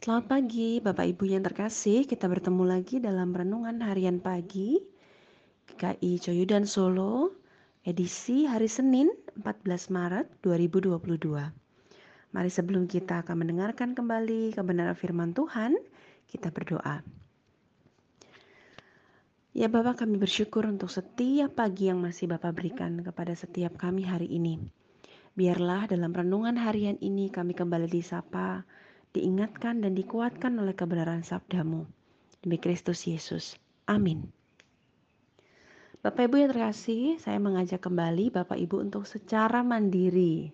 Selamat pagi, Bapak Ibu yang terkasih. Kita bertemu lagi dalam renungan harian pagi GKI Coyudan Solo, edisi hari Senin 14 Maret 2022. Mari sebelum kita akan mendengarkan kembali kebenaran firman Tuhan, kita berdoa. Ya Bapak kami bersyukur untuk setiap pagi yang masih Bapak berikan kepada setiap kami hari ini. Biarlah dalam renungan harian ini kami kembali disapa, diingatkan dan dikuatkan oleh kebenaran sabdamu. Demi Kristus Yesus. Amin. Bapak Ibu yang terkasih, saya mengajak kembali Bapak Ibu untuk secara mandiri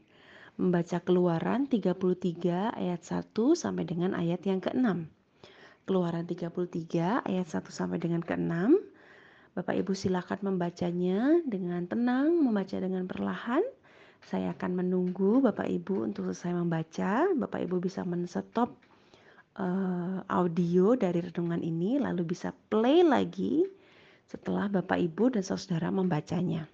membaca Keluaran 33 ayat 1 sampai dengan ayat yang ke-6. Keluaran 33 ayat 1 sampai dengan ke-6. Bapak Ibu silakan membacanya dengan tenang, membaca dengan perlahan saya akan menunggu Bapak Ibu untuk selesai membaca. Bapak Ibu bisa men-stop uh, audio dari renungan ini lalu bisa play lagi setelah Bapak Ibu dan saudara membacanya.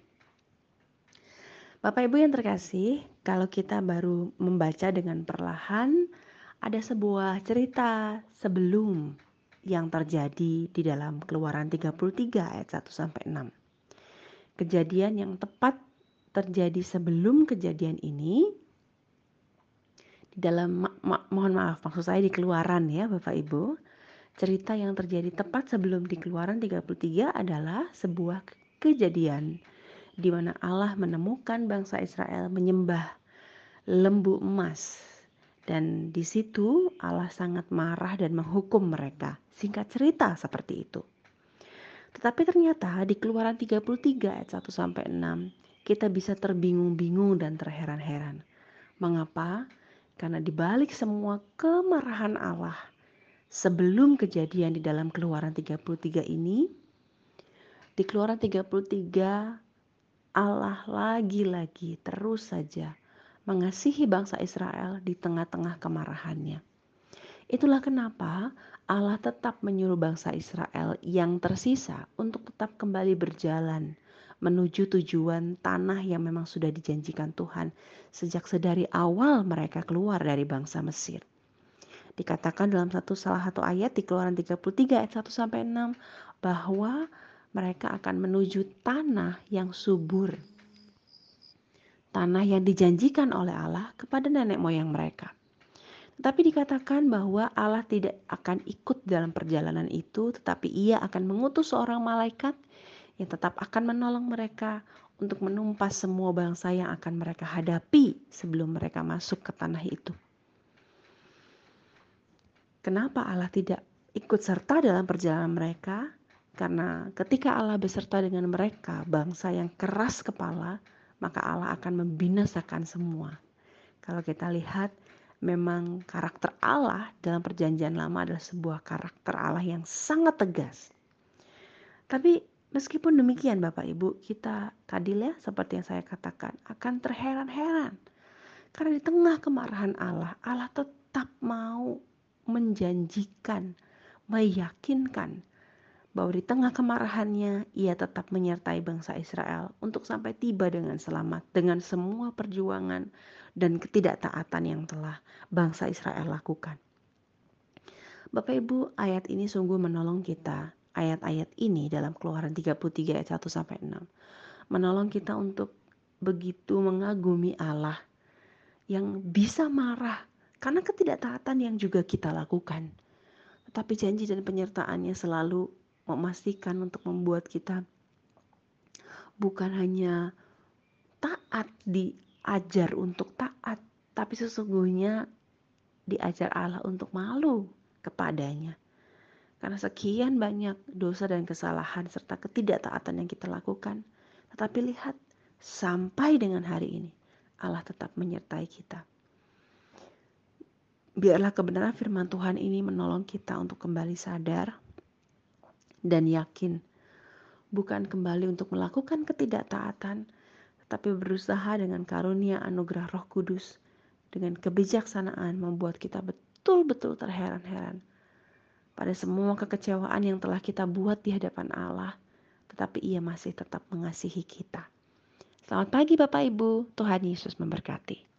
Bapak Ibu yang terkasih, kalau kita baru membaca dengan perlahan, ada sebuah cerita sebelum yang terjadi di dalam Keluaran 33 ayat 1 sampai 6. Kejadian yang tepat terjadi sebelum kejadian ini di dalam ma mohon maaf maksud saya di keluaran ya Bapak Ibu cerita yang terjadi tepat sebelum di keluaran 33 adalah sebuah kejadian di mana Allah menemukan bangsa Israel menyembah lembu emas dan di situ Allah sangat marah dan menghukum mereka. Singkat cerita seperti itu. Tetapi ternyata di Keluaran 33 ayat 1 sampai 6 kita bisa terbingung-bingung dan terheran-heran. Mengapa? Karena di balik semua kemarahan Allah sebelum kejadian di dalam Keluaran 33 ini, di Keluaran 33 Allah lagi-lagi terus saja mengasihi bangsa Israel di tengah-tengah kemarahannya. Itulah kenapa Allah tetap menyuruh bangsa Israel yang tersisa untuk tetap kembali berjalan menuju tujuan tanah yang memang sudah dijanjikan Tuhan sejak sedari awal mereka keluar dari bangsa Mesir. Dikatakan dalam satu salah satu ayat di Keluaran 33 ayat 1 sampai 6 bahwa mereka akan menuju tanah yang subur. Tanah yang dijanjikan oleh Allah kepada nenek moyang mereka. Tetapi dikatakan bahwa Allah tidak akan ikut dalam perjalanan itu, tetapi Ia akan mengutus seorang malaikat yang tetap akan menolong mereka untuk menumpas semua bangsa yang akan mereka hadapi sebelum mereka masuk ke tanah itu. Kenapa Allah tidak ikut serta dalam perjalanan mereka? Karena ketika Allah beserta dengan mereka, bangsa yang keras kepala, maka Allah akan membinasakan semua. Kalau kita lihat, memang karakter Allah dalam Perjanjian Lama adalah sebuah karakter Allah yang sangat tegas. Tapi Meskipun demikian Bapak Ibu, kita tadi ya seperti yang saya katakan akan terheran-heran. Karena di tengah kemarahan Allah, Allah tetap mau menjanjikan, meyakinkan bahwa di tengah kemarahannya ia tetap menyertai bangsa Israel untuk sampai tiba dengan selamat dengan semua perjuangan dan ketidaktaatan yang telah bangsa Israel lakukan. Bapak Ibu, ayat ini sungguh menolong kita ayat-ayat ini dalam Keluaran 33 ayat 1 sampai 6 menolong kita untuk begitu mengagumi Allah yang bisa marah karena ketidaktaatan yang juga kita lakukan. Tetapi janji dan penyertaannya selalu memastikan untuk membuat kita bukan hanya taat diajar untuk taat, tapi sesungguhnya diajar Allah untuk malu kepadanya. Karena sekian banyak dosa dan kesalahan serta ketidaktaatan yang kita lakukan. Tetapi lihat, sampai dengan hari ini Allah tetap menyertai kita. Biarlah kebenaran firman Tuhan ini menolong kita untuk kembali sadar dan yakin bukan kembali untuk melakukan ketidaktaatan, tetapi berusaha dengan karunia anugerah Roh Kudus dengan kebijaksanaan membuat kita betul-betul terheran-heran pada semua kekecewaan yang telah kita buat di hadapan Allah, tetapi Ia masih tetap mengasihi kita. Selamat pagi, Bapak Ibu. Tuhan Yesus memberkati.